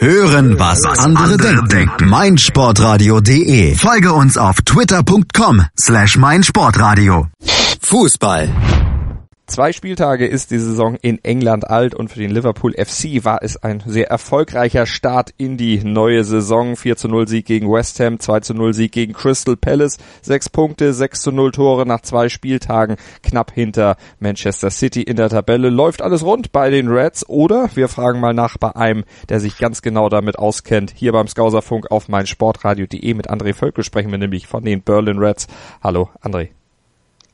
Hören, was andere denken. meinsportradio.de. Folge uns auf twitter.com slash meinsportradio. Fußball. Zwei Spieltage ist die Saison in England alt und für den Liverpool FC war es ein sehr erfolgreicher Start in die neue Saison. 4 zu 0 Sieg gegen West Ham, 2 zu 0 Sieg gegen Crystal Palace, 6 Punkte, 6 zu 0 Tore nach zwei Spieltagen, knapp hinter Manchester City in der Tabelle. Läuft alles rund bei den Reds oder wir fragen mal nach bei einem, der sich ganz genau damit auskennt. Hier beim Skauserfunk auf meinsportradio.de mit André Völkel sprechen wir nämlich von den Berlin Reds. Hallo André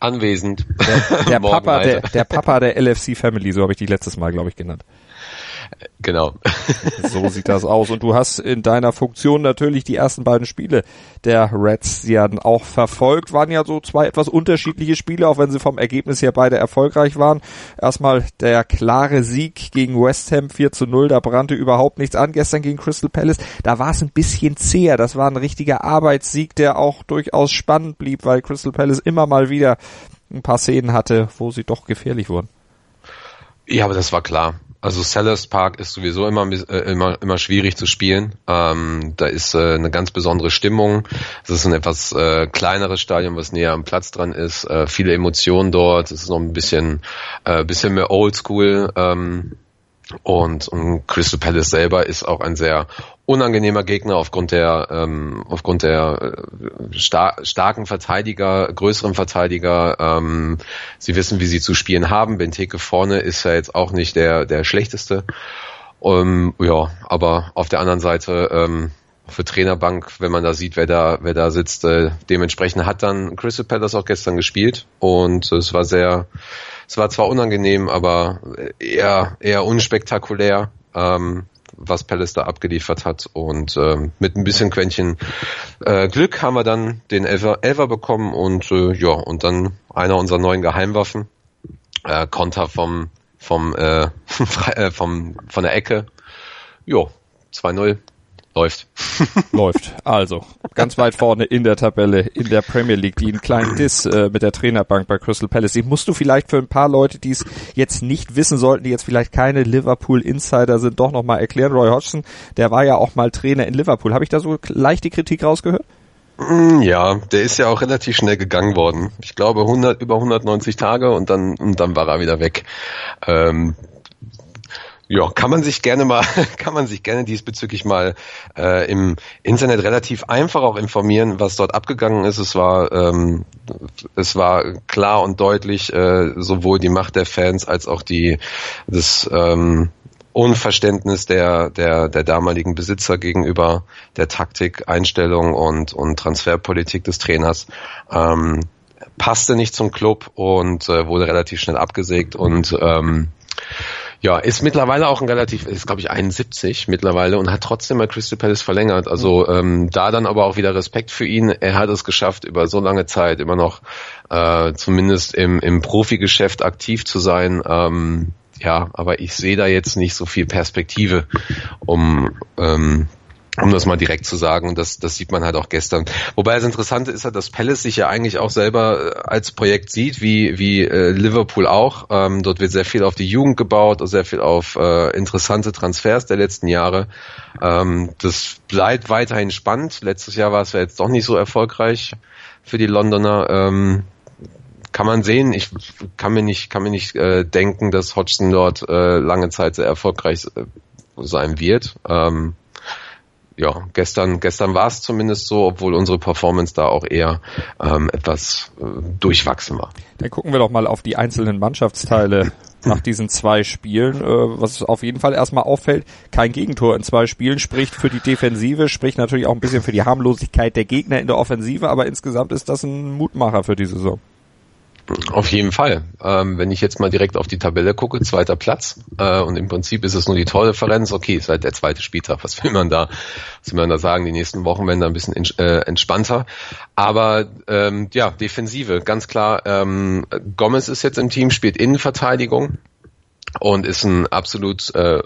anwesend. Der, der Papa, der, der Papa der LFC Family, so habe ich die letztes Mal, glaube ich, genannt. Genau. so sieht das aus. Und du hast in deiner Funktion natürlich die ersten beiden Spiele der Reds ja auch verfolgt. Waren ja so zwei etwas unterschiedliche Spiele, auch wenn sie vom Ergebnis her beide erfolgreich waren. Erstmal der klare Sieg gegen West Ham 4 zu 0. Da brannte überhaupt nichts an. Gestern gegen Crystal Palace. Da war es ein bisschen zäher. Das war ein richtiger Arbeitssieg, der auch durchaus spannend blieb, weil Crystal Palace immer mal wieder ein paar Szenen hatte, wo sie doch gefährlich wurden. Ja, aber das war klar. Also Sellers Park ist sowieso immer äh, immer immer schwierig zu spielen. Ähm, da ist äh, eine ganz besondere Stimmung. Es ist ein etwas äh, kleineres Stadion, was näher am Platz dran ist. Äh, viele Emotionen dort. Es ist noch ein bisschen äh, bisschen mehr Oldschool. Ähm, und, und Crystal Palace selber ist auch ein sehr unangenehmer Gegner aufgrund der ähm, aufgrund der äh, star starken Verteidiger, größeren Verteidiger. Ähm, sie wissen, wie sie zu spielen haben. Benteke vorne ist ja jetzt auch nicht der der schlechteste. Um, ja, aber auf der anderen Seite ähm, für Trainerbank, wenn man da sieht, wer da wer da sitzt, äh, dementsprechend hat dann Crystal Palace auch gestern gespielt und es war sehr es war zwar unangenehm, aber eher, eher unspektakulär, ähm, was Palace da abgeliefert hat. Und ähm, mit ein bisschen Quäntchen äh, Glück haben wir dann den Elfer, Elfer bekommen und äh, ja, und dann einer unserer neuen Geheimwaffen, äh, Konter vom, vom, äh, äh vom, von der Ecke. Jo, 2-0 Läuft. Läuft. Also, ganz weit vorne in der Tabelle in der Premier League, die einen kleinen Diss äh, mit der Trainerbank bei Crystal Palace. Die musst du vielleicht für ein paar Leute, die es jetzt nicht wissen sollten, die jetzt vielleicht keine Liverpool Insider sind, doch nochmal erklären. Roy Hodgson, der war ja auch mal Trainer in Liverpool. Habe ich da so leichte Kritik rausgehört? Mm, ja, der ist ja auch relativ schnell gegangen worden. Ich glaube 100 über 190 Tage und dann und dann war er wieder weg. Ähm, ja, kann man sich gerne mal, kann man sich gerne diesbezüglich mal äh, im Internet relativ einfach auch informieren, was dort abgegangen ist. Es war, ähm, es war klar und deutlich äh, sowohl die Macht der Fans als auch die das ähm, Unverständnis der, der, der damaligen Besitzer gegenüber der Taktik, Einstellung und, und Transferpolitik des Trainers. Ähm, passte nicht zum Club und äh, wurde relativ schnell abgesägt und ähm, ja, ist mittlerweile auch ein relativ, ist glaube ich 71 mittlerweile und hat trotzdem mal Crystal Palace verlängert. Also ähm, da dann aber auch wieder Respekt für ihn. Er hat es geschafft, über so lange Zeit immer noch äh, zumindest im, im Profigeschäft aktiv zu sein. Ähm, ja, aber ich sehe da jetzt nicht so viel Perspektive, um ähm, um das mal direkt zu sagen. Und das, das sieht man halt auch gestern. Wobei das Interessante ist halt, dass Palace sich ja eigentlich auch selber äh, als Projekt sieht, wie, wie äh, Liverpool auch. Ähm, dort wird sehr viel auf die Jugend gebaut, sehr viel auf äh, interessante Transfers der letzten Jahre. Ähm, das bleibt weiterhin spannend. Letztes Jahr war es ja jetzt doch nicht so erfolgreich für die Londoner. Ähm, kann man sehen. Ich kann mir nicht, kann mir nicht äh, denken, dass Hodgson dort äh, lange Zeit sehr erfolgreich äh, sein wird. Ähm, ja, gestern, gestern war es zumindest so, obwohl unsere Performance da auch eher ähm, etwas äh, durchwachsen war. Dann gucken wir doch mal auf die einzelnen Mannschaftsteile nach diesen zwei Spielen. Äh, was auf jeden Fall erstmal auffällt, kein Gegentor in zwei Spielen spricht für die Defensive, spricht natürlich auch ein bisschen für die Harmlosigkeit der Gegner in der Offensive, aber insgesamt ist das ein Mutmacher für die Saison. Auf jeden Fall. Ähm, wenn ich jetzt mal direkt auf die Tabelle gucke, zweiter Platz, äh, und im Prinzip ist es nur die Tordifferenz, okay, ist halt der zweite Spieltag, was will man da, was will man da sagen, die nächsten Wochen werden da ein bisschen äh, entspannter. Aber ähm, ja, Defensive, ganz klar, ähm, Gomez ist jetzt im Team, spielt Innenverteidigung. Und ist ein absolut äh,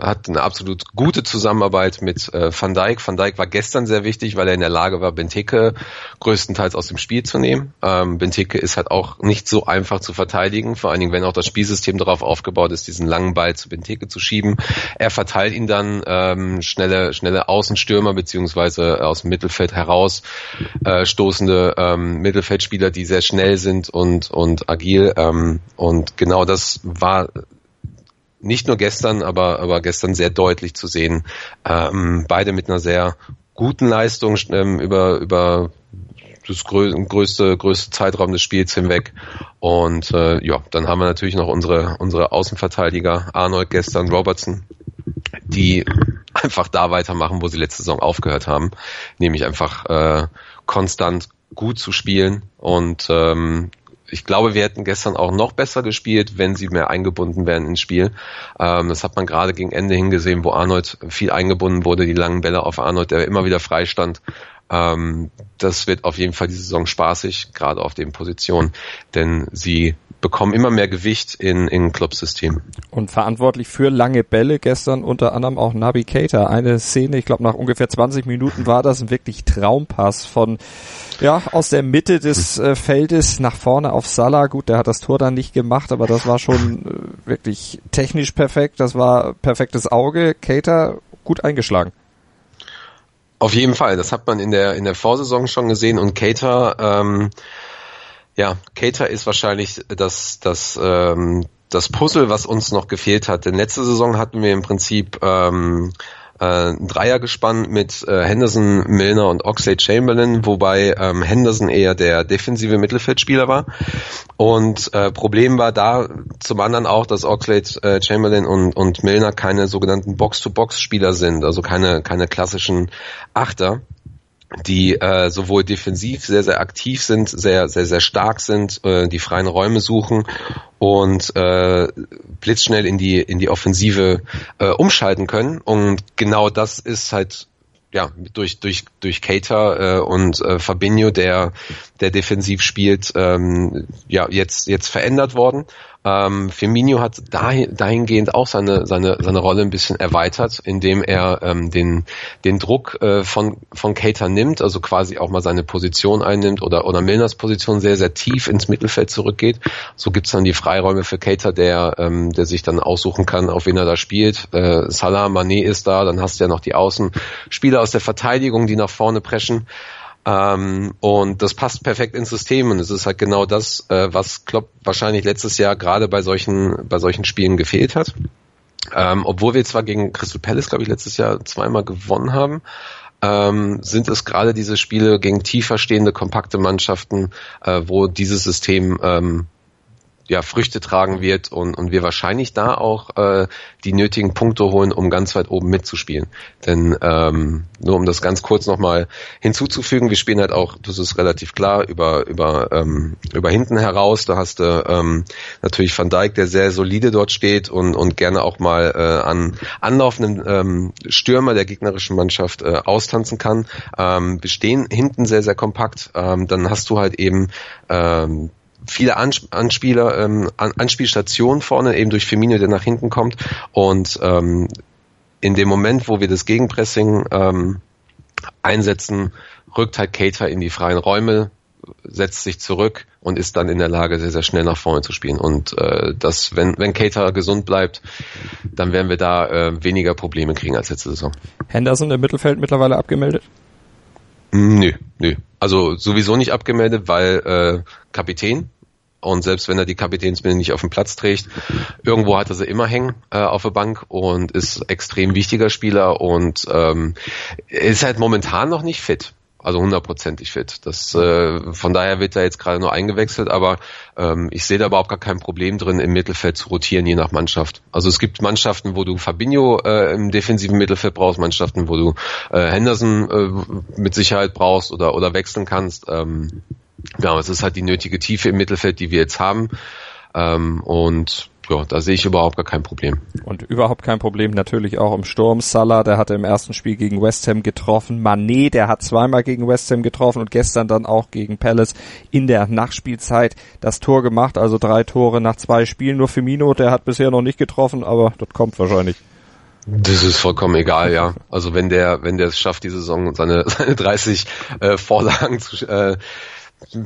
hat eine absolut gute Zusammenarbeit mit äh, Van Dijk. Van Dijk war gestern sehr wichtig, weil er in der Lage war, Benteke größtenteils aus dem Spiel zu nehmen. Ähm, Benteke ist halt auch nicht so einfach zu verteidigen, vor allen Dingen, wenn auch das Spielsystem darauf aufgebaut ist, diesen langen Ball zu Benteke zu schieben. Er verteilt ihn dann ähm, schnelle schnelle Außenstürmer beziehungsweise aus dem Mittelfeld heraus äh, stoßende ähm, Mittelfeldspieler, die sehr schnell sind und und agil ähm, und genau das war nicht nur gestern, aber, aber gestern sehr deutlich zu sehen. Ähm, beide mit einer sehr guten Leistung ähm, über, über das größte, größte Zeitraum des Spiels hinweg. Und äh, ja, dann haben wir natürlich noch unsere, unsere Außenverteidiger, Arnold gestern, Robertson, die einfach da weitermachen, wo sie letzte Saison aufgehört haben, nämlich einfach äh, konstant gut zu spielen und ähm, ich glaube, wir hätten gestern auch noch besser gespielt, wenn sie mehr eingebunden wären ins Spiel. Ähm, das hat man gerade gegen Ende hingesehen, wo Arnold viel eingebunden wurde, die langen Bälle auf Arnold, der immer wieder freistand. Ähm, das wird auf jeden Fall die Saison spaßig, gerade auf den Positionen, denn sie bekommen immer mehr Gewicht in, in Clubsystem. Und verantwortlich für lange Bälle gestern unter anderem auch Nabi Keita. Eine Szene, ich glaube nach ungefähr 20 Minuten war das ein wirklich Traumpass von ja aus der Mitte des äh, Feldes nach vorne auf Salah. Gut, der hat das Tor dann nicht gemacht, aber das war schon äh, wirklich technisch perfekt. Das war perfektes Auge. Keita gut eingeschlagen. Auf jeden Fall, das hat man in der in der Vorsaison schon gesehen und Cater ähm, ja, Cater ist wahrscheinlich das, das, ähm, das Puzzle, was uns noch gefehlt hat. Denn letzte Saison hatten wir im Prinzip ähm, äh, ein Dreier gespannt mit äh, Henderson, Milner und Oxlade Chamberlain, wobei ähm, Henderson eher der defensive Mittelfeldspieler war. Und äh, Problem war da zum anderen auch, dass Oxlade äh, Chamberlain und, und Milner keine sogenannten Box-to-Box-Spieler sind, also keine, keine klassischen Achter die äh, sowohl defensiv sehr, sehr aktiv sind, sehr, sehr, sehr stark sind, äh, die freien Räume suchen und äh, blitzschnell in die, in die Offensive äh, umschalten können. Und genau das ist halt ja, durch, durch, durch Cater äh, und äh, Fabinho, der, der defensiv spielt, ähm, ja, jetzt, jetzt verändert worden. Ähm, Firmino hat dahin, dahingehend auch seine, seine, seine Rolle ein bisschen erweitert, indem er ähm, den, den Druck äh, von, von Cater nimmt, also quasi auch mal seine Position einnimmt oder, oder Milners Position sehr, sehr tief ins Mittelfeld zurückgeht. So gibt's dann die Freiräume für Cater, der, ähm, der sich dann aussuchen kann, auf wen er da spielt. Äh, Salah, Mané ist da, dann hast du ja noch die Außenspieler aus der Verteidigung, die nach vorne preschen. Ähm, und das passt perfekt ins System und es ist halt genau das, äh, was Klopp wahrscheinlich letztes Jahr gerade bei solchen, bei solchen Spielen gefehlt hat. Ähm, obwohl wir zwar gegen Crystal Palace, glaube ich, letztes Jahr zweimal gewonnen haben, ähm, sind es gerade diese Spiele gegen tiefer stehende, kompakte Mannschaften, äh, wo dieses System ähm, ja, Früchte tragen wird und, und wir wahrscheinlich da auch äh, die nötigen Punkte holen, um ganz weit oben mitzuspielen. Denn ähm, nur um das ganz kurz nochmal hinzuzufügen, wir spielen halt auch, das ist relativ klar, über, über, ähm, über hinten heraus. Da hast du ähm, natürlich Van Dijk, der sehr solide dort steht und, und gerne auch mal äh, an anlaufenden ähm, Stürmer der gegnerischen Mannschaft äh, austanzen kann. Ähm, wir stehen hinten sehr, sehr kompakt. Ähm, dann hast du halt eben ähm, viele Anspieler, ähm, Anspielstationen vorne, eben durch Firmino, der nach hinten kommt. Und ähm, in dem Moment, wo wir das Gegenpressing ähm, einsetzen, rückt halt Cater in die freien Räume, setzt sich zurück und ist dann in der Lage, sehr, sehr schnell nach vorne zu spielen. Und äh, das, wenn, wenn Cater gesund bleibt, dann werden wir da äh, weniger Probleme kriegen als letzte Saison. Henderson im Mittelfeld mittlerweile abgemeldet? Nö, nö. Also sowieso nicht abgemeldet, weil äh, Kapitän und selbst wenn er die Kapitänsbinde nicht auf dem Platz trägt, irgendwo hat er sie immer hängen äh, auf der Bank und ist extrem wichtiger Spieler und ähm, ist halt momentan noch nicht fit. Also hundertprozentig fit. Das, äh, von daher wird er jetzt gerade nur eingewechselt, aber ähm, ich sehe da überhaupt gar kein Problem drin, im Mittelfeld zu rotieren, je nach Mannschaft. Also es gibt Mannschaften, wo du Fabinho äh, im defensiven Mittelfeld brauchst, Mannschaften, wo du äh, Henderson äh, mit Sicherheit brauchst oder, oder wechseln kannst. Ähm, ja, es ist halt die nötige Tiefe im Mittelfeld, die wir jetzt haben. Ähm, und ja, da sehe ich überhaupt gar kein Problem. Und überhaupt kein Problem natürlich auch im Sturm. Salah, der hatte im ersten Spiel gegen West Ham getroffen. Manet, der hat zweimal gegen West Ham getroffen und gestern dann auch gegen Palace in der Nachspielzeit das Tor gemacht. Also drei Tore nach zwei Spielen. Nur Firmino, der hat bisher noch nicht getroffen, aber das kommt wahrscheinlich. Das ist vollkommen egal, ja. Also wenn der, wenn der es schafft, die Saison seine, seine 30 äh, Vorlagen zu, äh,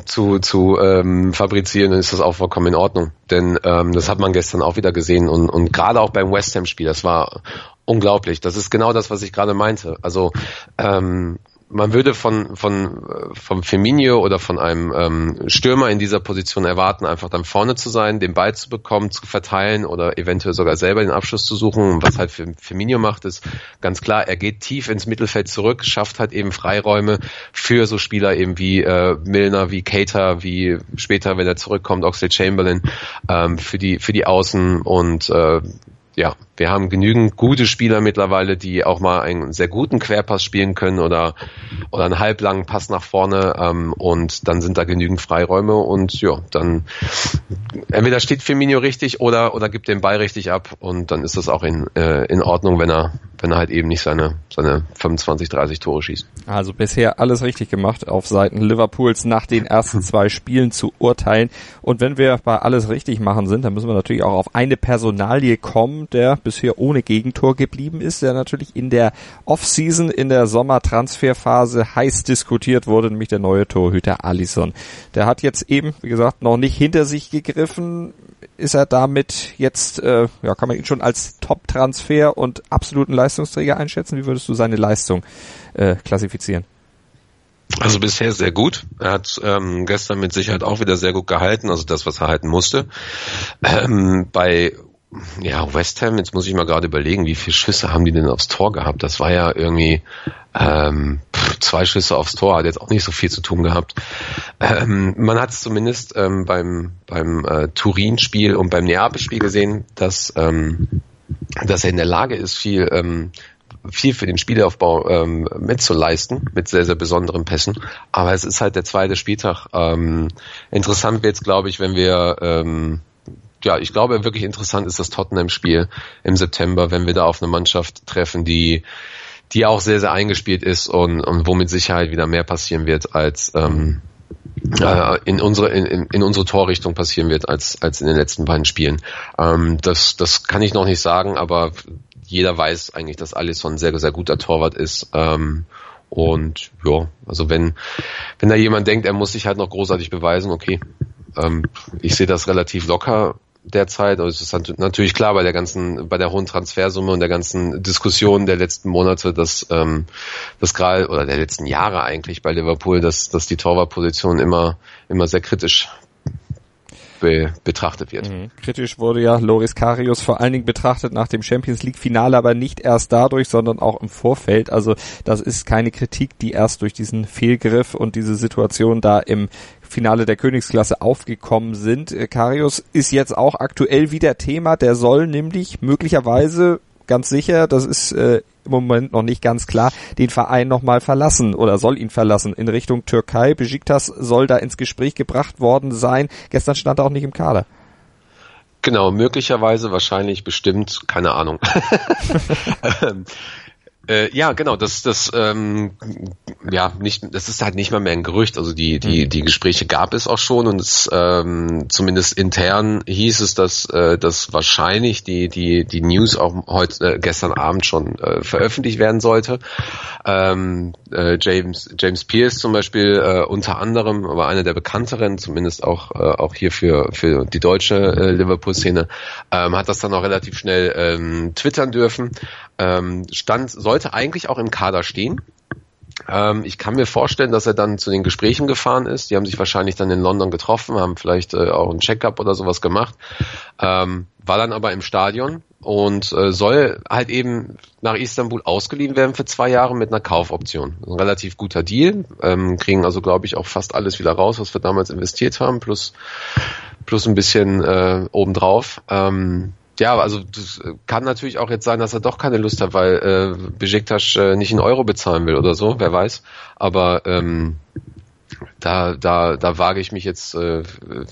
zu, zu ähm, fabrizieren, dann ist das auch vollkommen in Ordnung. Denn ähm, das hat man gestern auch wieder gesehen und, und gerade auch beim West Ham-Spiel, das war unglaublich. Das ist genau das, was ich gerade meinte. Also ähm, man würde von, von, vom Firmino oder von einem ähm, Stürmer in dieser Position erwarten, einfach dann vorne zu sein, den Ball zu bekommen, zu verteilen oder eventuell sogar selber den Abschluss zu suchen. Was halt Firmino macht, ist ganz klar, er geht tief ins Mittelfeld zurück, schafft halt eben Freiräume für so Spieler eben wie äh, Milner, wie Cater, wie später, wenn er zurückkommt, Oxley Chamberlain, ähm, für die, für die Außen und äh, ja, wir haben genügend gute Spieler mittlerweile, die auch mal einen sehr guten Querpass spielen können oder, oder einen halblangen Pass nach vorne ähm, und dann sind da genügend Freiräume und ja, dann entweder steht Firmino richtig oder, oder gibt den Ball richtig ab und dann ist das auch in, äh, in Ordnung, wenn er, wenn er halt eben nicht seine, seine 25, 30 Tore schießt. Also bisher alles richtig gemacht auf Seiten Liverpools nach den ersten zwei Spielen zu urteilen und wenn wir bei alles richtig machen sind, dann müssen wir natürlich auch auf eine Personalie kommen, der bisher ohne Gegentor geblieben ist, der natürlich in der Offseason, in der Sommertransferphase heiß diskutiert wurde, nämlich der neue Torhüter Alisson. Der hat jetzt eben, wie gesagt, noch nicht hinter sich gegriffen. Ist er damit jetzt, äh, ja, kann man ihn schon als Top-Transfer und absoluten Leistungsträger einschätzen? Wie würdest du seine Leistung äh, klassifizieren? Also bisher sehr gut. Er hat ähm, gestern mit Sicherheit auch wieder sehr gut gehalten, also das, was er halten musste. Ähm, bei ja, West Ham, jetzt muss ich mal gerade überlegen, wie viele Schüsse haben die denn aufs Tor gehabt? Das war ja irgendwie ähm, zwei Schüsse aufs Tor, hat jetzt auch nicht so viel zu tun gehabt. Ähm, man hat es zumindest ähm, beim, beim äh, Turin-Spiel und beim Neapel-Spiel gesehen, dass, ähm, dass er in der Lage ist, viel ähm, viel für den Spielaufbau ähm, mitzuleisten, mit sehr, sehr besonderen Pässen. Aber es ist halt der zweite Spieltag. Interessant wird es, glaube ich, wenn wir ja, ich glaube, wirklich interessant ist das Tottenham-Spiel im September, wenn wir da auf eine Mannschaft treffen, die die auch sehr, sehr eingespielt ist und, und wo mit Sicherheit wieder mehr passieren wird, als ähm, äh, in unsere in, in unsere Torrichtung passieren wird als als in den letzten beiden Spielen. Ähm, das das kann ich noch nicht sagen, aber jeder weiß eigentlich, dass Alisson ein sehr sehr guter Torwart ist. Ähm, und ja, also wenn wenn da jemand denkt, er muss sich halt noch großartig beweisen, okay. Ähm, ich sehe das relativ locker derzeit. Also es ist natürlich klar bei der ganzen, bei der hohen Transfersumme und der ganzen Diskussion der letzten Monate, dass ähm, das gerade oder der letzten Jahre eigentlich bei Liverpool, dass, dass die Torwartposition immer immer sehr kritisch be betrachtet wird. Mhm. Kritisch wurde ja Loris Karius vor allen Dingen betrachtet nach dem Champions League Finale, aber nicht erst dadurch, sondern auch im Vorfeld. Also das ist keine Kritik, die erst durch diesen Fehlgriff und diese Situation da im Finale der Königsklasse aufgekommen sind. Äh, Karius ist jetzt auch aktuell wieder Thema. Der soll nämlich möglicherweise ganz sicher, das ist äh, im Moment noch nicht ganz klar, den Verein nochmal verlassen oder soll ihn verlassen in Richtung Türkei. Besiktas soll da ins Gespräch gebracht worden sein. Gestern stand er auch nicht im Kader. Genau, möglicherweise, wahrscheinlich, bestimmt, keine Ahnung. Äh, ja, genau, das, das, ähm, ja, nicht, das ist halt nicht mal mehr ein Gerücht. Also die, die, mhm. die Gespräche gab es auch schon und es, ähm, zumindest intern hieß es, dass, äh, dass wahrscheinlich die, die, die News auch heute, äh, gestern Abend schon äh, veröffentlicht werden sollte. Ähm, äh, James, James Pierce zum Beispiel, äh, unter anderem, aber einer der bekannteren, zumindest auch, äh, auch hier für, für die deutsche äh, Liverpool-Szene, ähm, hat das dann auch relativ schnell ähm, twittern dürfen. Ähm, stand, sollte eigentlich auch im Kader stehen. Ähm, ich kann mir vorstellen, dass er dann zu den Gesprächen gefahren ist. Die haben sich wahrscheinlich dann in London getroffen, haben vielleicht äh, auch ein Checkup oder sowas gemacht. Ähm, war dann aber im Stadion und äh, soll halt eben nach Istanbul ausgeliehen werden für zwei Jahre mit einer Kaufoption. Ein relativ guter Deal. Ähm, kriegen also, glaube ich, auch fast alles wieder raus, was wir damals investiert haben, plus, plus ein bisschen äh, obendrauf. Ähm, ja, also das kann natürlich auch jetzt sein, dass er doch keine Lust hat, weil äh, Besiktas äh, nicht in Euro bezahlen will oder so, wer weiß. Aber ähm, da, da, da wage ich mich jetzt äh,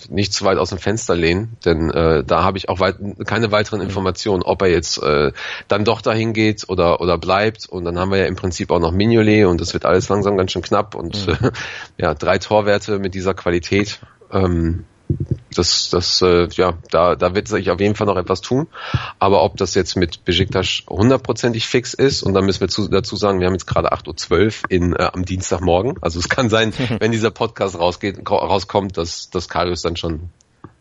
nicht zu weit aus dem Fenster lehnen, denn äh, da habe ich auch weit, keine weiteren Informationen, ob er jetzt äh, dann doch dahin geht oder, oder bleibt. Und dann haben wir ja im Prinzip auch noch Mignolet und das wird alles langsam ganz schön knapp und mhm. äh, ja, drei Torwerte mit dieser Qualität. Ähm, das, das, äh, ja, da, da wird sich auf jeden Fall noch etwas tun. Aber ob das jetzt mit Besiktas hundertprozentig fix ist, und dann müssen wir zu, dazu sagen, wir haben jetzt gerade 8.12 Uhr in, äh, am Dienstagmorgen. Also es kann sein, wenn dieser Podcast rausgeht, rauskommt, dass, dass Karius dann schon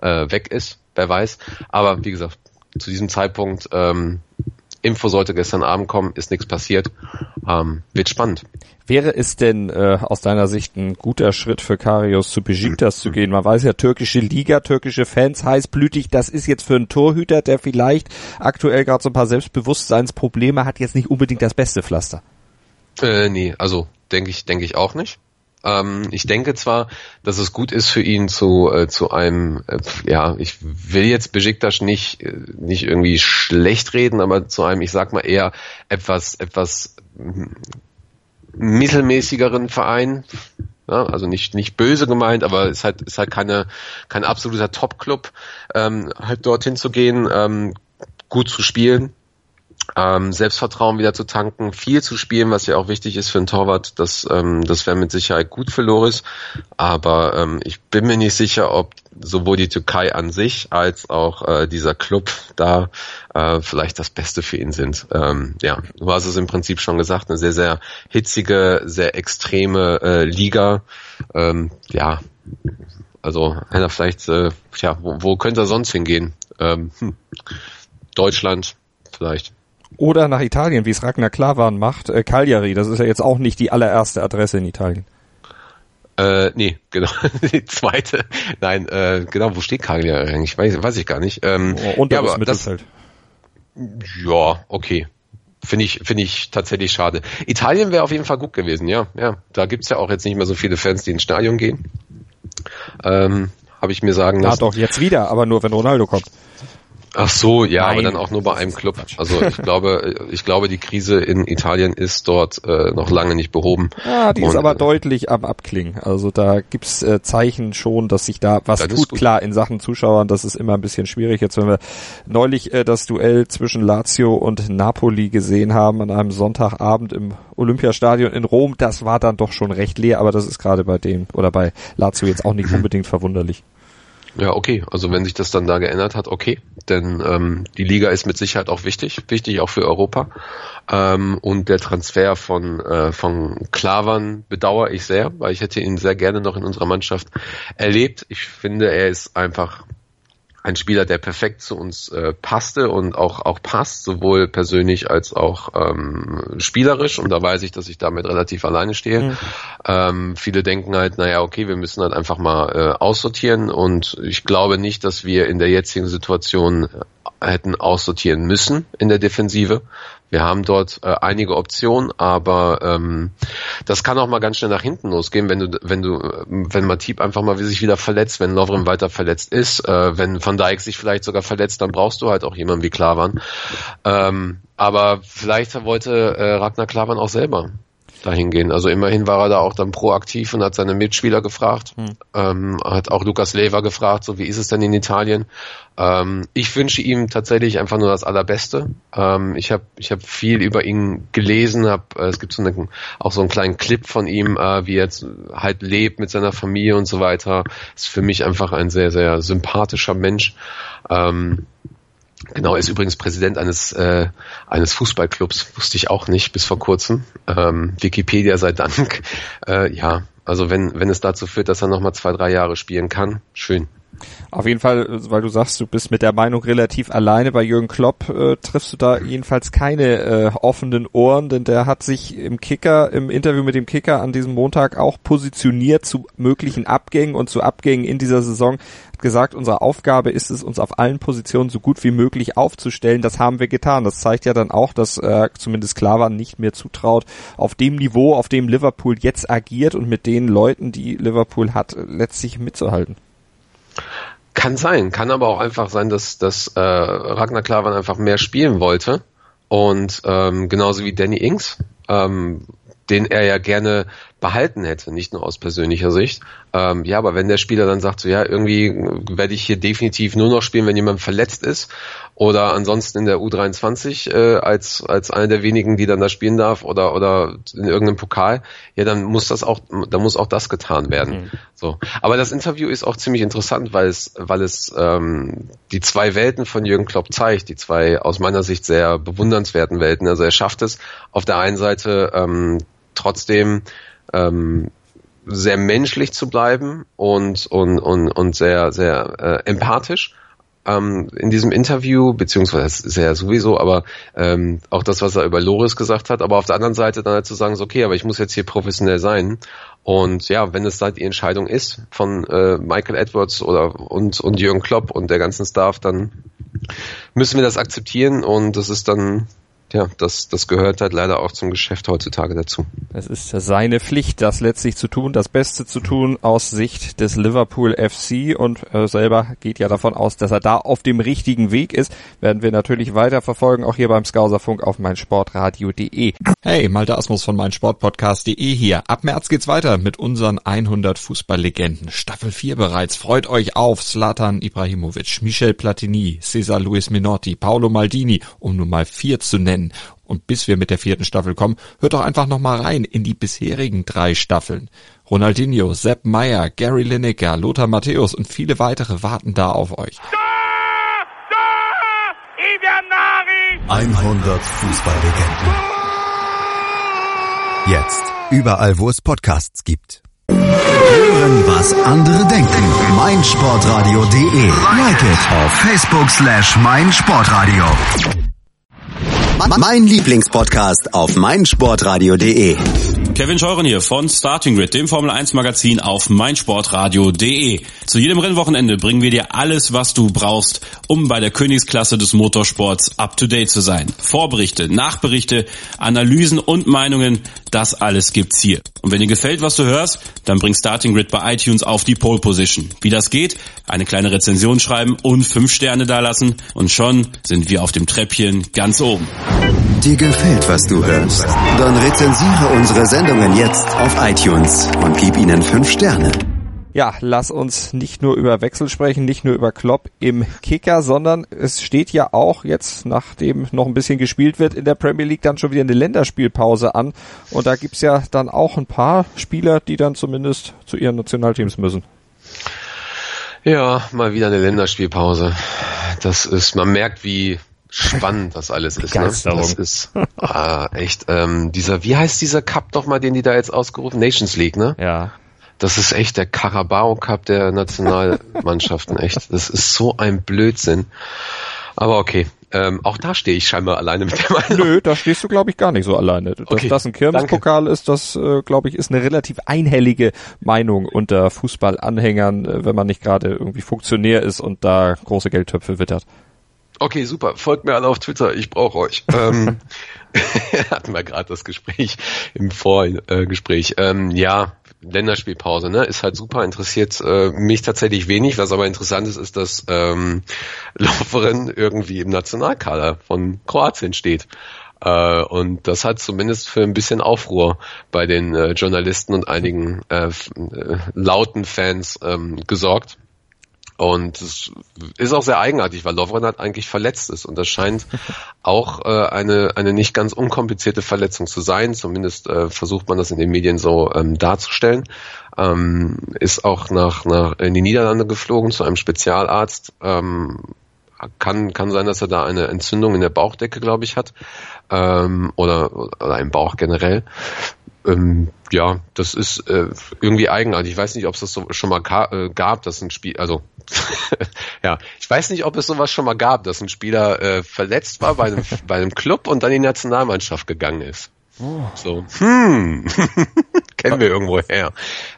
äh, weg ist. Wer weiß. Aber wie gesagt, zu diesem Zeitpunkt ähm, Info sollte gestern Abend kommen, ist nichts passiert. Ähm, wird spannend. Wäre es denn äh, aus deiner Sicht ein guter Schritt für Karius zu Besiktas zu gehen? Man weiß ja, türkische Liga, türkische Fans, heißblütig, das ist jetzt für einen Torhüter, der vielleicht aktuell gerade so ein paar Selbstbewusstseinsprobleme hat, jetzt nicht unbedingt das beste Pflaster. Äh, nee, also denke ich, denke ich auch nicht. Ähm, ich denke zwar, dass es gut ist für ihn zu, äh, zu einem, äh, ja, ich will jetzt Besiktas nicht, äh, nicht irgendwie schlecht reden, aber zu einem, ich sag mal eher etwas, etwas mittelmäßigeren Verein. Ja, also nicht, nicht böse gemeint, aber es ist halt, ist keine, kein absoluter Top-Club, ähm, halt dorthin zu gehen, ähm, gut zu spielen, ähm, Selbstvertrauen wieder zu tanken, viel zu spielen, was ja auch wichtig ist für einen Torwart. Das, ähm, das wäre mit Sicherheit gut für Loris. Aber ähm, ich bin mir nicht sicher, ob sowohl die Türkei an sich als auch äh, dieser Club da äh, vielleicht das Beste für ihn sind. Ähm, ja, du hast es im Prinzip schon gesagt, eine sehr, sehr hitzige, sehr extreme äh, Liga. Ähm, ja, also einer vielleicht, äh, tja, wo, wo könnte er sonst hingehen? Ähm, hm. Deutschland vielleicht. Oder nach Italien, wie es Ragnar Klavan macht, äh, Cagliari, das ist ja jetzt auch nicht die allererste Adresse in Italien. Äh, nee, genau. Die zweite. Nein, äh, genau, wo steht Cagliari eigentlich? Weiß, weiß ich gar nicht. Ähm, oh, unter ja, das Mittelfeld. Das, ja, okay. Finde ich, finde ich tatsächlich schade. Italien wäre auf jeden Fall gut gewesen, ja. Ja, da gibt's ja auch jetzt nicht mehr so viele Fans, die ins Stadion gehen. Ähm, Habe ich mir sagen lassen. Ja, doch, jetzt wieder, aber nur wenn Ronaldo kommt. Ach so, ja, Nein, aber dann auch nur bei einem Club. Also ich glaube, ich glaube, die Krise in Italien ist dort äh, noch lange nicht behoben. Ja, die Und, ist aber äh, deutlich am Abklingen. Also da gibt's äh, Zeichen schon, dass sich da was tut. Klar, in Sachen Zuschauern, das ist immer ein bisschen schwierig. Jetzt, wenn wir neulich äh, das Duell zwischen Lazio und Napoli gesehen haben an einem Sonntagabend im Olympiastadion in Rom, das war dann doch schon recht leer, aber das ist gerade bei dem oder bei Lazio jetzt auch nicht unbedingt verwunderlich. Ja, okay. Also wenn sich das dann da geändert hat, okay. Denn ähm, die Liga ist mit Sicherheit auch wichtig, wichtig auch für Europa. Ähm, und der Transfer von, äh, von Klavern bedauere ich sehr, weil ich hätte ihn sehr gerne noch in unserer Mannschaft erlebt. Ich finde, er ist einfach ein Spieler, der perfekt zu uns äh, passte und auch auch passt, sowohl persönlich als auch ähm, spielerisch. Und da weiß ich, dass ich damit relativ alleine stehe. Mhm. Ähm, viele denken halt, naja, okay, wir müssen halt einfach mal äh, aussortieren. Und ich glaube nicht, dass wir in der jetzigen Situation hätten aussortieren müssen in der Defensive. Wir haben dort äh, einige Optionen, aber ähm, das kann auch mal ganz schnell nach hinten losgehen, wenn du, wenn du, wenn Matip einfach mal sich wieder verletzt, wenn Lovren weiter verletzt ist, äh, wenn Van Dijk sich vielleicht sogar verletzt, dann brauchst du halt auch jemanden wie Klavan. Ähm, aber vielleicht wollte äh, Ragnar Klavan auch selber dahin gehen. Also immerhin war er da auch dann proaktiv und hat seine Mitspieler gefragt, hm. ähm, hat auch Lukas Lever gefragt, so wie ist es denn in Italien? Ähm, ich wünsche ihm tatsächlich einfach nur das Allerbeste. Ähm, ich habe ich hab viel über ihn gelesen, hab, äh, es gibt so eine, auch so einen kleinen Clip von ihm, äh, wie er jetzt halt lebt mit seiner Familie und so weiter. Ist für mich einfach ein sehr, sehr sympathischer Mensch. Ähm, Genau, er ist übrigens Präsident eines, äh, eines Fußballclubs, wusste ich auch nicht bis vor kurzem. Ähm, Wikipedia sei Dank. Äh, ja, also wenn, wenn es dazu führt, dass er nochmal zwei, drei Jahre spielen kann, schön. Auf jeden Fall, weil du sagst, du bist mit der Meinung relativ alleine. Bei Jürgen Klopp äh, triffst du da jedenfalls keine äh, offenen Ohren, denn der hat sich im Kicker, im Interview mit dem Kicker an diesem Montag auch positioniert zu möglichen Abgängen und zu Abgängen in dieser Saison. Gesagt, unsere Aufgabe ist es, uns auf allen Positionen so gut wie möglich aufzustellen. Das haben wir getan. Das zeigt ja dann auch, dass äh, zumindest Klavan nicht mehr zutraut, auf dem Niveau, auf dem Liverpool jetzt agiert und mit den Leuten, die Liverpool hat, letztlich mitzuhalten. Kann sein, kann aber auch einfach sein, dass, dass äh, Ragnar Klavan einfach mehr spielen wollte. Und ähm, genauso wie Danny Ings, ähm, den er ja gerne behalten hätte, nicht nur aus persönlicher Sicht. Ähm, ja, aber wenn der Spieler dann sagt, so ja, irgendwie werde ich hier definitiv nur noch spielen, wenn jemand verletzt ist oder ansonsten in der U23 äh, als als einer der wenigen, die dann da spielen darf oder oder in irgendeinem Pokal, ja, dann muss das auch, dann muss auch das getan werden. Mhm. So, aber das Interview ist auch ziemlich interessant, weil es weil es ähm, die zwei Welten von Jürgen Klopp zeigt, die zwei aus meiner Sicht sehr bewundernswerten Welten. Also er schafft es auf der einen Seite ähm, trotzdem ähm, sehr menschlich zu bleiben und und und und sehr sehr äh, empathisch ähm, in diesem Interview, beziehungsweise ja sowieso, aber ähm, auch das, was er über Loris gesagt hat, aber auf der anderen Seite dann halt zu sagen, so, okay, aber ich muss jetzt hier professionell sein. Und ja, wenn es halt die Entscheidung ist von äh, Michael Edwards oder und, und Jürgen Klopp und der ganzen Staff, dann müssen wir das akzeptieren und das ist dann ja, das, das gehört halt leider auch zum Geschäft heutzutage dazu. Es ist seine Pflicht, das letztlich zu tun, das Beste zu tun aus Sicht des Liverpool FC und äh, selber geht ja davon aus, dass er da auf dem richtigen Weg ist. Werden wir natürlich weiter verfolgen, auch hier beim Skauserfunk auf meinsportradio.de. Hey, Malte Asmus von meinsportpodcast.de hier. Ab März geht's weiter mit unseren 100 Fußballlegenden. Staffel 4 bereits. Freut euch auf Slatan Ibrahimovic, Michel Platini, Cesar Luis Minotti, Paolo Maldini, um nur mal vier zu nennen nennen. Und bis wir mit der vierten Staffel kommen, hört doch einfach nochmal rein in die bisherigen drei Staffeln. Ronaldinho, Sepp Meyer, Gary Lineker, Lothar Matthäus und viele weitere warten da auf euch. 100 Fußballlegenden. Jetzt überall, wo es Podcasts gibt. Hören, was andere denken. meinsportradio.de. Like it auf Facebook slash meinsportradio. Mein Lieblingspodcast auf meinsportradio.de. Kevin Scheuren hier von Starting Grid, dem Formel 1 Magazin auf meinsportradio.de. Zu jedem Rennwochenende bringen wir dir alles, was du brauchst, um bei der Königsklasse des Motorsports up to date zu sein. Vorberichte, Nachberichte, Analysen und Meinungen, das alles gibt's hier. Und wenn dir gefällt, was du hörst, dann bring Starting Grid bei iTunes auf die Pole Position. Wie das geht? Eine kleine Rezension schreiben und fünf Sterne dalassen und schon sind wir auf dem Treppchen ganz oben. Dir gefällt, was du hörst? Dann rezensiere unsere Sendungen jetzt auf iTunes und gib ihnen fünf Sterne. Ja, lass uns nicht nur über Wechsel sprechen, nicht nur über Klopp im Kicker, sondern es steht ja auch jetzt, nachdem noch ein bisschen gespielt wird in der Premier League, dann schon wieder eine Länderspielpause an. Und da gibt's ja dann auch ein paar Spieler, die dann zumindest zu ihren Nationalteams müssen. Ja, mal wieder eine Länderspielpause. Das ist, man merkt, wie spannend das alles ist. Ne? Das ist ah, echt, ähm, dieser, wie heißt dieser Cup doch mal, den die da jetzt ausgerufen? Nations League, ne? Ja. Das ist echt der Carabao Cup der Nationalmannschaften, echt. Das ist so ein Blödsinn. Aber okay, ähm, auch da stehe ich scheinbar alleine mit der Meinung. Nö, da stehst du, glaube ich, gar nicht so alleine. Dass okay, das ein Kirmespokal ist, das, äh, glaube ich, ist eine relativ einhellige Meinung unter Fußballanhängern, äh, wenn man nicht gerade irgendwie Funktionär ist und da große Geldtöpfe wittert. Okay, super. Folgt mir alle auf Twitter. Ich brauche euch. ähm, hatten wir gerade das Gespräch im Vorgespräch. Ähm, ja, Länderspielpause, ne? Ist halt super, interessiert äh, mich tatsächlich wenig. Was aber interessant ist, ist, dass ähm, Lauferin irgendwie im Nationalkader von Kroatien steht. Äh, und das hat zumindest für ein bisschen Aufruhr bei den äh, Journalisten und einigen äh, äh lauten Fans ähm, gesorgt. Und es ist auch sehr eigenartig, weil Lovren halt eigentlich verletzt ist und das scheint auch äh, eine, eine nicht ganz unkomplizierte Verletzung zu sein. Zumindest äh, versucht man das in den Medien so ähm, darzustellen. Ähm, ist auch nach, nach in die Niederlande geflogen zu einem Spezialarzt. Ähm, kann, kann sein, dass er da eine Entzündung in der Bauchdecke, glaube ich, hat. Ähm, oder, oder im Bauch generell. Ähm, ja, das ist äh, irgendwie eigenartig. Ich weiß nicht, ob es das so schon mal äh, gab, dass ein Spiel, also ja, ich weiß nicht, ob es sowas schon mal gab, dass ein Spieler äh, verletzt war bei einem, bei einem Club und dann in die Nationalmannschaft gegangen ist. Oh. So, hm, kennen wir irgendwo her.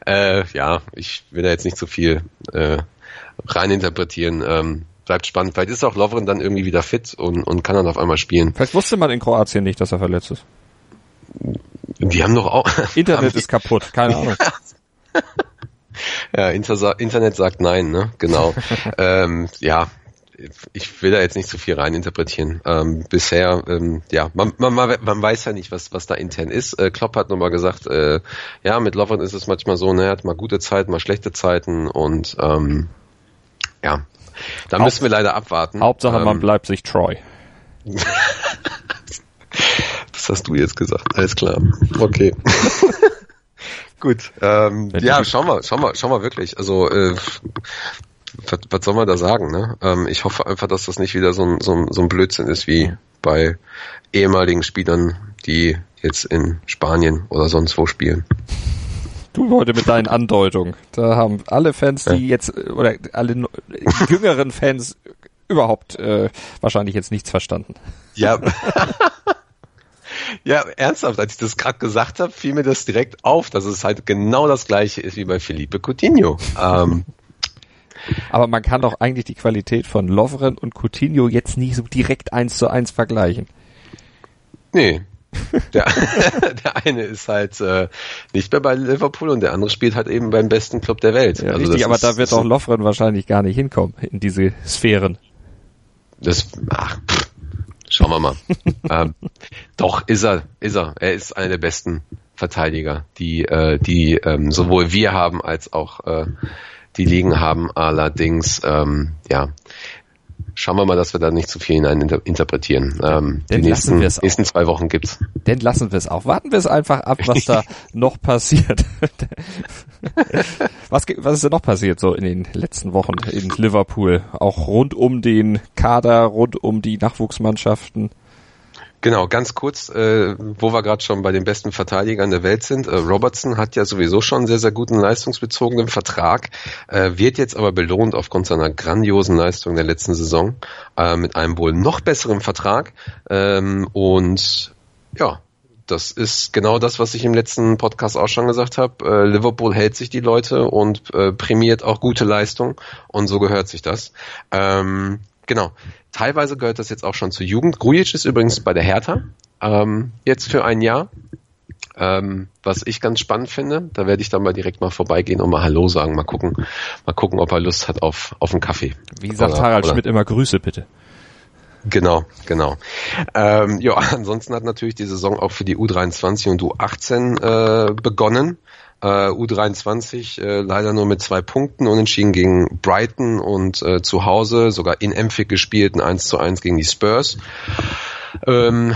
Äh, ja, ich will da jetzt nicht zu viel äh, reininterpretieren. Ähm, bleibt spannend. Vielleicht ist auch Lovren dann irgendwie wieder fit und, und kann dann auf einmal spielen. Vielleicht wusste man in Kroatien nicht, dass er verletzt ist. Die haben doch auch. Internet ist kaputt, keine Ahnung. ja, Inter Internet sagt nein, ne? Genau. ähm, ja, ich will da jetzt nicht zu viel reininterpretieren. Ähm, bisher, ähm, ja, man, man, man weiß ja nicht, was, was da intern ist. Äh, Klopp hat nochmal gesagt, äh, ja, mit Lovren ist es manchmal so, ne, er hat mal gute Zeiten, mal schlechte Zeiten und ähm, ja, da müssen wir leider abwarten. Hauptsache, ähm, man bleibt sich treu. das hast du jetzt gesagt, alles klar. Okay. Gut, ähm, ja, schauen wir, schauen wir, schauen wir wirklich. Also äh, was, was soll man da sagen? Ne? Ähm, ich hoffe einfach, dass das nicht wieder so ein, so, ein, so ein Blödsinn ist wie bei ehemaligen Spielern, die jetzt in Spanien oder sonst wo spielen. Du heute mit deinen Andeutungen. Da haben alle Fans, die ja. jetzt oder alle jüngeren Fans überhaupt äh, wahrscheinlich jetzt nichts verstanden. Ja. Ja, ernsthaft, als ich das gerade gesagt habe, fiel mir das direkt auf, dass es halt genau das gleiche ist wie bei Felipe Coutinho. Ähm, aber man kann doch eigentlich die Qualität von Lovren und Coutinho jetzt nicht so direkt eins zu eins vergleichen. Nee. Der, der eine ist halt äh, nicht mehr bei Liverpool und der andere spielt halt eben beim besten Club der Welt. Ja, also richtig, aber ist, da wird auch Lovren wahrscheinlich gar nicht hinkommen in diese Sphären. Das, ach, pff, Schauen wir mal. ähm, doch, ist er, ist er. Er ist einer der besten Verteidiger, die, äh, die ähm, sowohl wir haben als auch äh, die Ligen haben. Allerdings, ähm, ja, schauen wir mal, dass wir da nicht zu viel hinein inter interpretieren. Ähm, die nächsten, nächsten zwei Wochen gibt's. Denn lassen wir es auch. Warten wir es einfach ab, was da noch passiert. was, was ist denn noch passiert so in den letzten Wochen in Liverpool? Auch rund um den Kader, rund um die Nachwuchsmannschaften? Genau, ganz kurz, äh, wo wir gerade schon bei den besten Verteidigern der Welt sind. Äh, Robertson hat ja sowieso schon einen sehr, sehr guten leistungsbezogenen Vertrag, äh, wird jetzt aber belohnt aufgrund seiner grandiosen Leistung der letzten Saison äh, mit einem wohl noch besseren Vertrag. Ähm, und ja, das ist genau das, was ich im letzten Podcast auch schon gesagt habe. Äh, Liverpool hält sich die Leute und äh, prämiert auch gute Leistung und so gehört sich das. Ähm, Genau. Teilweise gehört das jetzt auch schon zur Jugend. Grujic ist übrigens bei der Hertha ähm, jetzt für ein Jahr. Ähm, was ich ganz spannend finde, da werde ich dann mal direkt mal vorbeigehen und mal Hallo sagen, mal gucken, mal gucken, ob er Lust hat auf, auf einen Kaffee. Wie sagt oder, Harald oder? Schmidt immer Grüße bitte. Genau, genau. Ähm, ja, ansonsten hat natürlich die Saison auch für die U23 und U18 äh, begonnen. Äh, U23 äh, leider nur mit zwei Punkten unentschieden gegen Brighton und äh, zu Hause sogar in Empfick gespielt, ein 1 zu 1 gegen die Spurs. Ähm,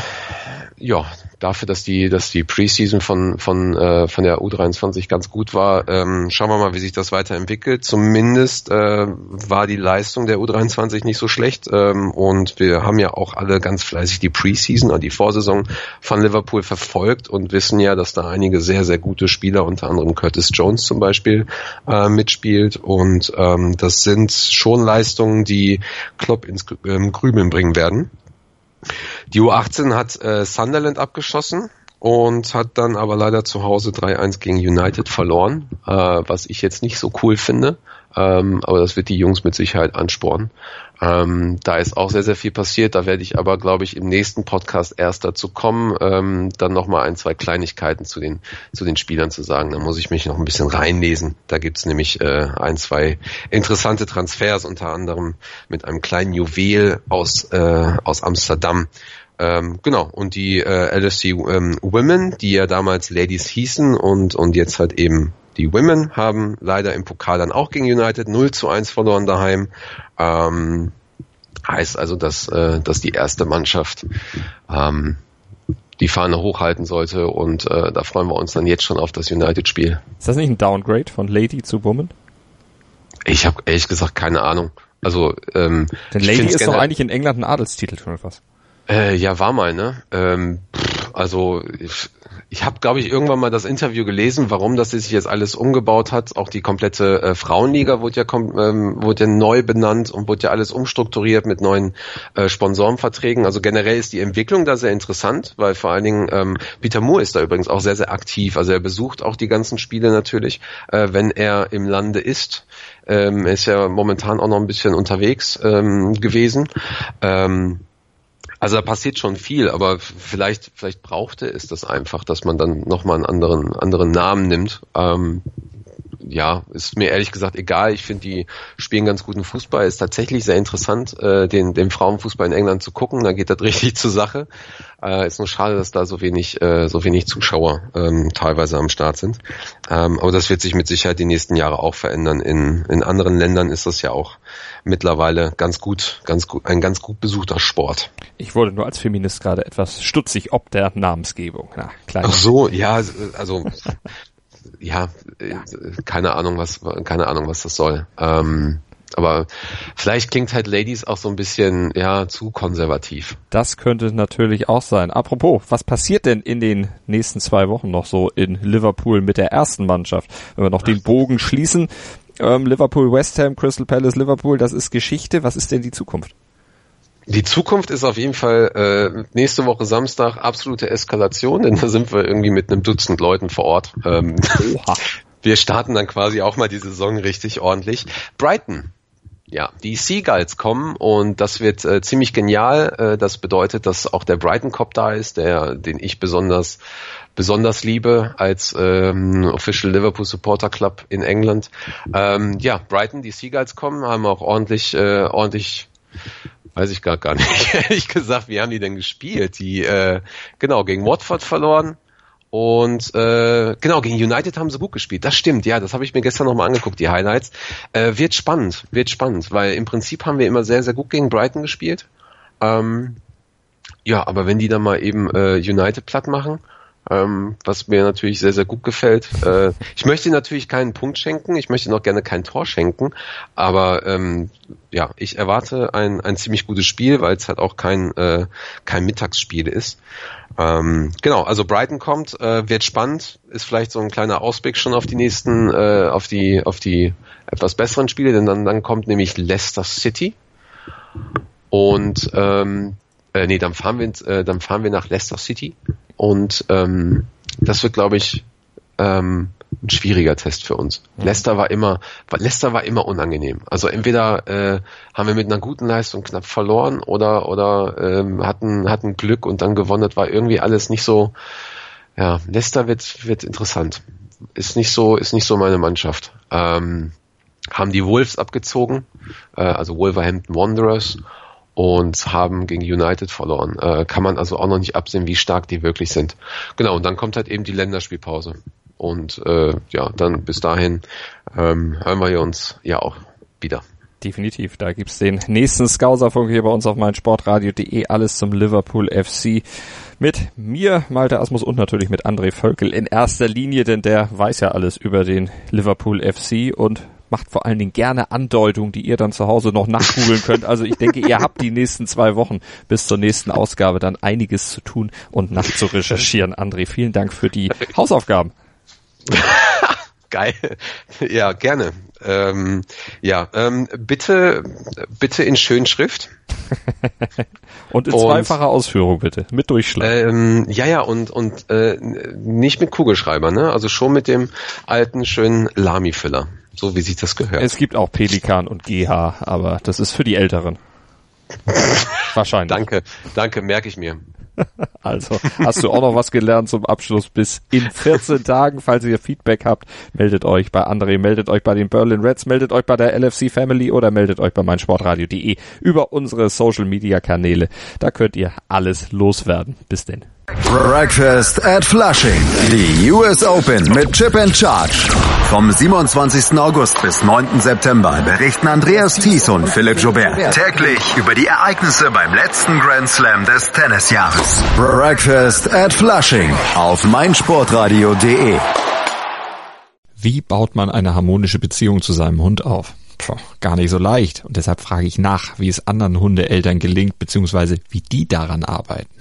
ja, dafür, dass die, dass die Preseason von, von, äh, von der U23 ganz gut war, ähm, schauen wir mal, wie sich das weiterentwickelt. Zumindest äh, war die Leistung der U23 nicht so schlecht ähm, und wir haben ja auch alle ganz fleißig die Preseason, also die Vorsaison von Liverpool verfolgt und wissen ja, dass da einige sehr, sehr gute Spieler, unter anderem Curtis Jones zum Beispiel, äh, mitspielt und ähm, das sind schon Leistungen, die Klopp ins ähm, Grübeln bringen werden. Die U18 hat äh, Sunderland abgeschossen und hat dann aber leider zu Hause 3-1 gegen United verloren, äh, was ich jetzt nicht so cool finde. Ähm, aber das wird die Jungs mit Sicherheit anspornen. Ähm, da ist auch sehr, sehr viel passiert. Da werde ich aber, glaube ich, im nächsten Podcast erst dazu kommen, ähm, dann nochmal ein, zwei Kleinigkeiten zu den, zu den Spielern zu sagen. Da muss ich mich noch ein bisschen reinlesen. Da gibt's nämlich äh, ein, zwei interessante Transfers, unter anderem mit einem kleinen Juwel aus, äh, aus Amsterdam. Ähm, genau, und die äh, LFC ähm, Women, die ja damals Ladies hießen und, und jetzt halt eben die Women haben leider im Pokal dann auch gegen United 0 zu 1 verloren daheim. Ähm, heißt also, dass, äh, dass die erste Mannschaft ähm, die Fahne hochhalten sollte und äh, da freuen wir uns dann jetzt schon auf das United-Spiel. Ist das nicht ein Downgrade von Lady zu Woman? Ich habe ehrlich gesagt keine Ahnung. Also ähm, Denn Lady ist doch eigentlich in England ein Adelstitel schon etwas. Äh, ja, war mal, ne? Ähm, also ich, ich habe, glaube ich, irgendwann mal das Interview gelesen, warum das sich jetzt alles umgebaut hat. Auch die komplette äh, Frauenliga wurde ja, ähm, wurde ja neu benannt und wurde ja alles umstrukturiert mit neuen äh, Sponsorenverträgen. Also generell ist die Entwicklung da sehr interessant, weil vor allen Dingen ähm, Peter Moore ist da übrigens auch sehr, sehr aktiv. Also er besucht auch die ganzen Spiele natürlich, äh, wenn er im Lande ist. Ähm, er ist ja momentan auch noch ein bisschen unterwegs ähm, gewesen. Ähm, also da passiert schon viel, aber vielleicht, vielleicht brauchte es das einfach, dass man dann nochmal einen anderen, anderen Namen nimmt. Ähm, ja, ist mir ehrlich gesagt egal. Ich finde, die spielen ganz guten Fußball. Ist tatsächlich sehr interessant, äh, den, den Frauenfußball in England zu gucken. Da geht das richtig zur Sache. Äh, ist nur schade, dass da so wenig, äh, so wenig Zuschauer ähm, teilweise am Start sind. Ähm, aber das wird sich mit Sicherheit die nächsten Jahre auch verändern. In, in anderen Ländern ist das ja auch mittlerweile ganz gut, ganz gut, ein ganz gut besuchter Sport. Ich wurde nur als Feminist gerade etwas stutzig ob der Namensgebung. Na, Ach so, ja, also ja, keine Ahnung, was keine Ahnung, was das soll. Ähm, aber vielleicht klingt halt Ladies auch so ein bisschen ja zu konservativ. Das könnte natürlich auch sein. Apropos, was passiert denn in den nächsten zwei Wochen noch so in Liverpool mit der ersten Mannschaft? Wenn wir noch den Bogen schließen, ähm, Liverpool, West Ham, Crystal Palace, Liverpool, das ist Geschichte. Was ist denn die Zukunft? Die Zukunft ist auf jeden Fall äh, nächste Woche Samstag absolute Eskalation, denn da sind wir irgendwie mit einem Dutzend Leuten vor Ort. Ähm, wir starten dann quasi auch mal die Saison richtig ordentlich. Brighton ja, die Seagulls kommen und das wird äh, ziemlich genial. Äh, das bedeutet, dass auch der Brighton Cop da ist, der, den ich besonders besonders liebe als ähm, Official Liverpool Supporter Club in England. Ähm, ja, Brighton, die Seagulls kommen, haben auch ordentlich, äh, ordentlich Weiß ich gar, gar nicht. Ehrlich gesagt, wie haben die denn gespielt? Die, äh, genau, gegen Watford verloren, und äh, genau, gegen United haben sie gut gespielt. Das stimmt, ja, das habe ich mir gestern nochmal angeguckt, die Highlights. Äh, wird spannend, wird spannend, weil im Prinzip haben wir immer sehr, sehr gut gegen Brighton gespielt. Ähm, ja, aber wenn die dann mal eben äh, United platt machen, ähm, was mir natürlich sehr, sehr gut gefällt. Äh, ich möchte natürlich keinen Punkt schenken, ich möchte noch gerne kein Tor schenken, aber ähm, ja, ich erwarte ein, ein ziemlich gutes Spiel, weil es halt auch kein, äh, kein Mittagsspiel ist. Ähm, genau, also Brighton kommt, äh, wird spannend, ist vielleicht so ein kleiner Ausblick schon auf die nächsten, äh, auf die, auf die etwas besseren Spiele, denn dann, dann kommt nämlich Leicester City. Und ähm, äh, nee, dann fahren wir, äh, dann fahren wir nach Leicester City und ähm, das wird, glaube ich, ähm, ein schwieriger Test für uns. Mhm. Leicester war immer, Leicester war immer unangenehm. Also entweder äh, haben wir mit einer guten Leistung knapp verloren oder oder ähm, hatten hatten Glück und dann gewonnen. Das war irgendwie alles nicht so. Ja, Leicester wird wird interessant. Ist nicht so ist nicht so meine Mannschaft. Ähm, haben die Wolves abgezogen, äh, also Wolverhampton Wanderers und haben gegen United verloren. Äh, kann man also auch noch nicht absehen, wie stark die wirklich sind. Genau, und dann kommt halt eben die Länderspielpause. Und äh, ja, dann bis dahin ähm, hören wir uns ja auch wieder. Definitiv, da gibt's den nächsten Scouserfunk hier bei uns auf meinsportradio.de, alles zum Liverpool FC. Mit mir, Malte Asmus und natürlich mit André Völkel in erster Linie, denn der weiß ja alles über den Liverpool FC und macht vor allen Dingen gerne Andeutungen, die ihr dann zu Hause noch nachgoogeln könnt. Also ich denke, ihr habt die nächsten zwei Wochen bis zur nächsten Ausgabe dann einiges zu tun und nachzurecherchieren. André, vielen Dank für die Hausaufgaben. Geil. Ja, gerne. Ähm, ja, ähm, bitte, bitte in schön Schrift. und in und, zweifacher Ausführung bitte, mit Durchschlag. Ähm, ja, ja, und, und äh, nicht mit Kugelschreiber, ne? Also schon mit dem alten schönen Lami-Füller, so wie sich das gehört. Es gibt auch Pelikan und GH, aber das ist für die Älteren. Wahrscheinlich. Danke, danke, merke ich mir. Also, hast du auch noch was gelernt zum Abschluss bis in 14 Tagen. Falls ihr Feedback habt, meldet euch bei André, meldet euch bei den Berlin Reds, meldet euch bei der LFC Family oder meldet euch bei meinsportradio.de über unsere Social Media Kanäle. Da könnt ihr alles loswerden. Bis denn. Breakfast at Flushing. Die US Open mit Chip and Charge. Vom 27. August bis 9. September berichten Andreas Thies und Philipp Joubert täglich über die Ereignisse beim letzten Grand Slam des Tennisjahres. Breakfast at Flushing auf meinsportradio.de. Wie baut man eine harmonische Beziehung zu seinem Hund auf? Puh, gar nicht so leicht. Und deshalb frage ich nach, wie es anderen Hundeeltern gelingt, beziehungsweise wie die daran arbeiten.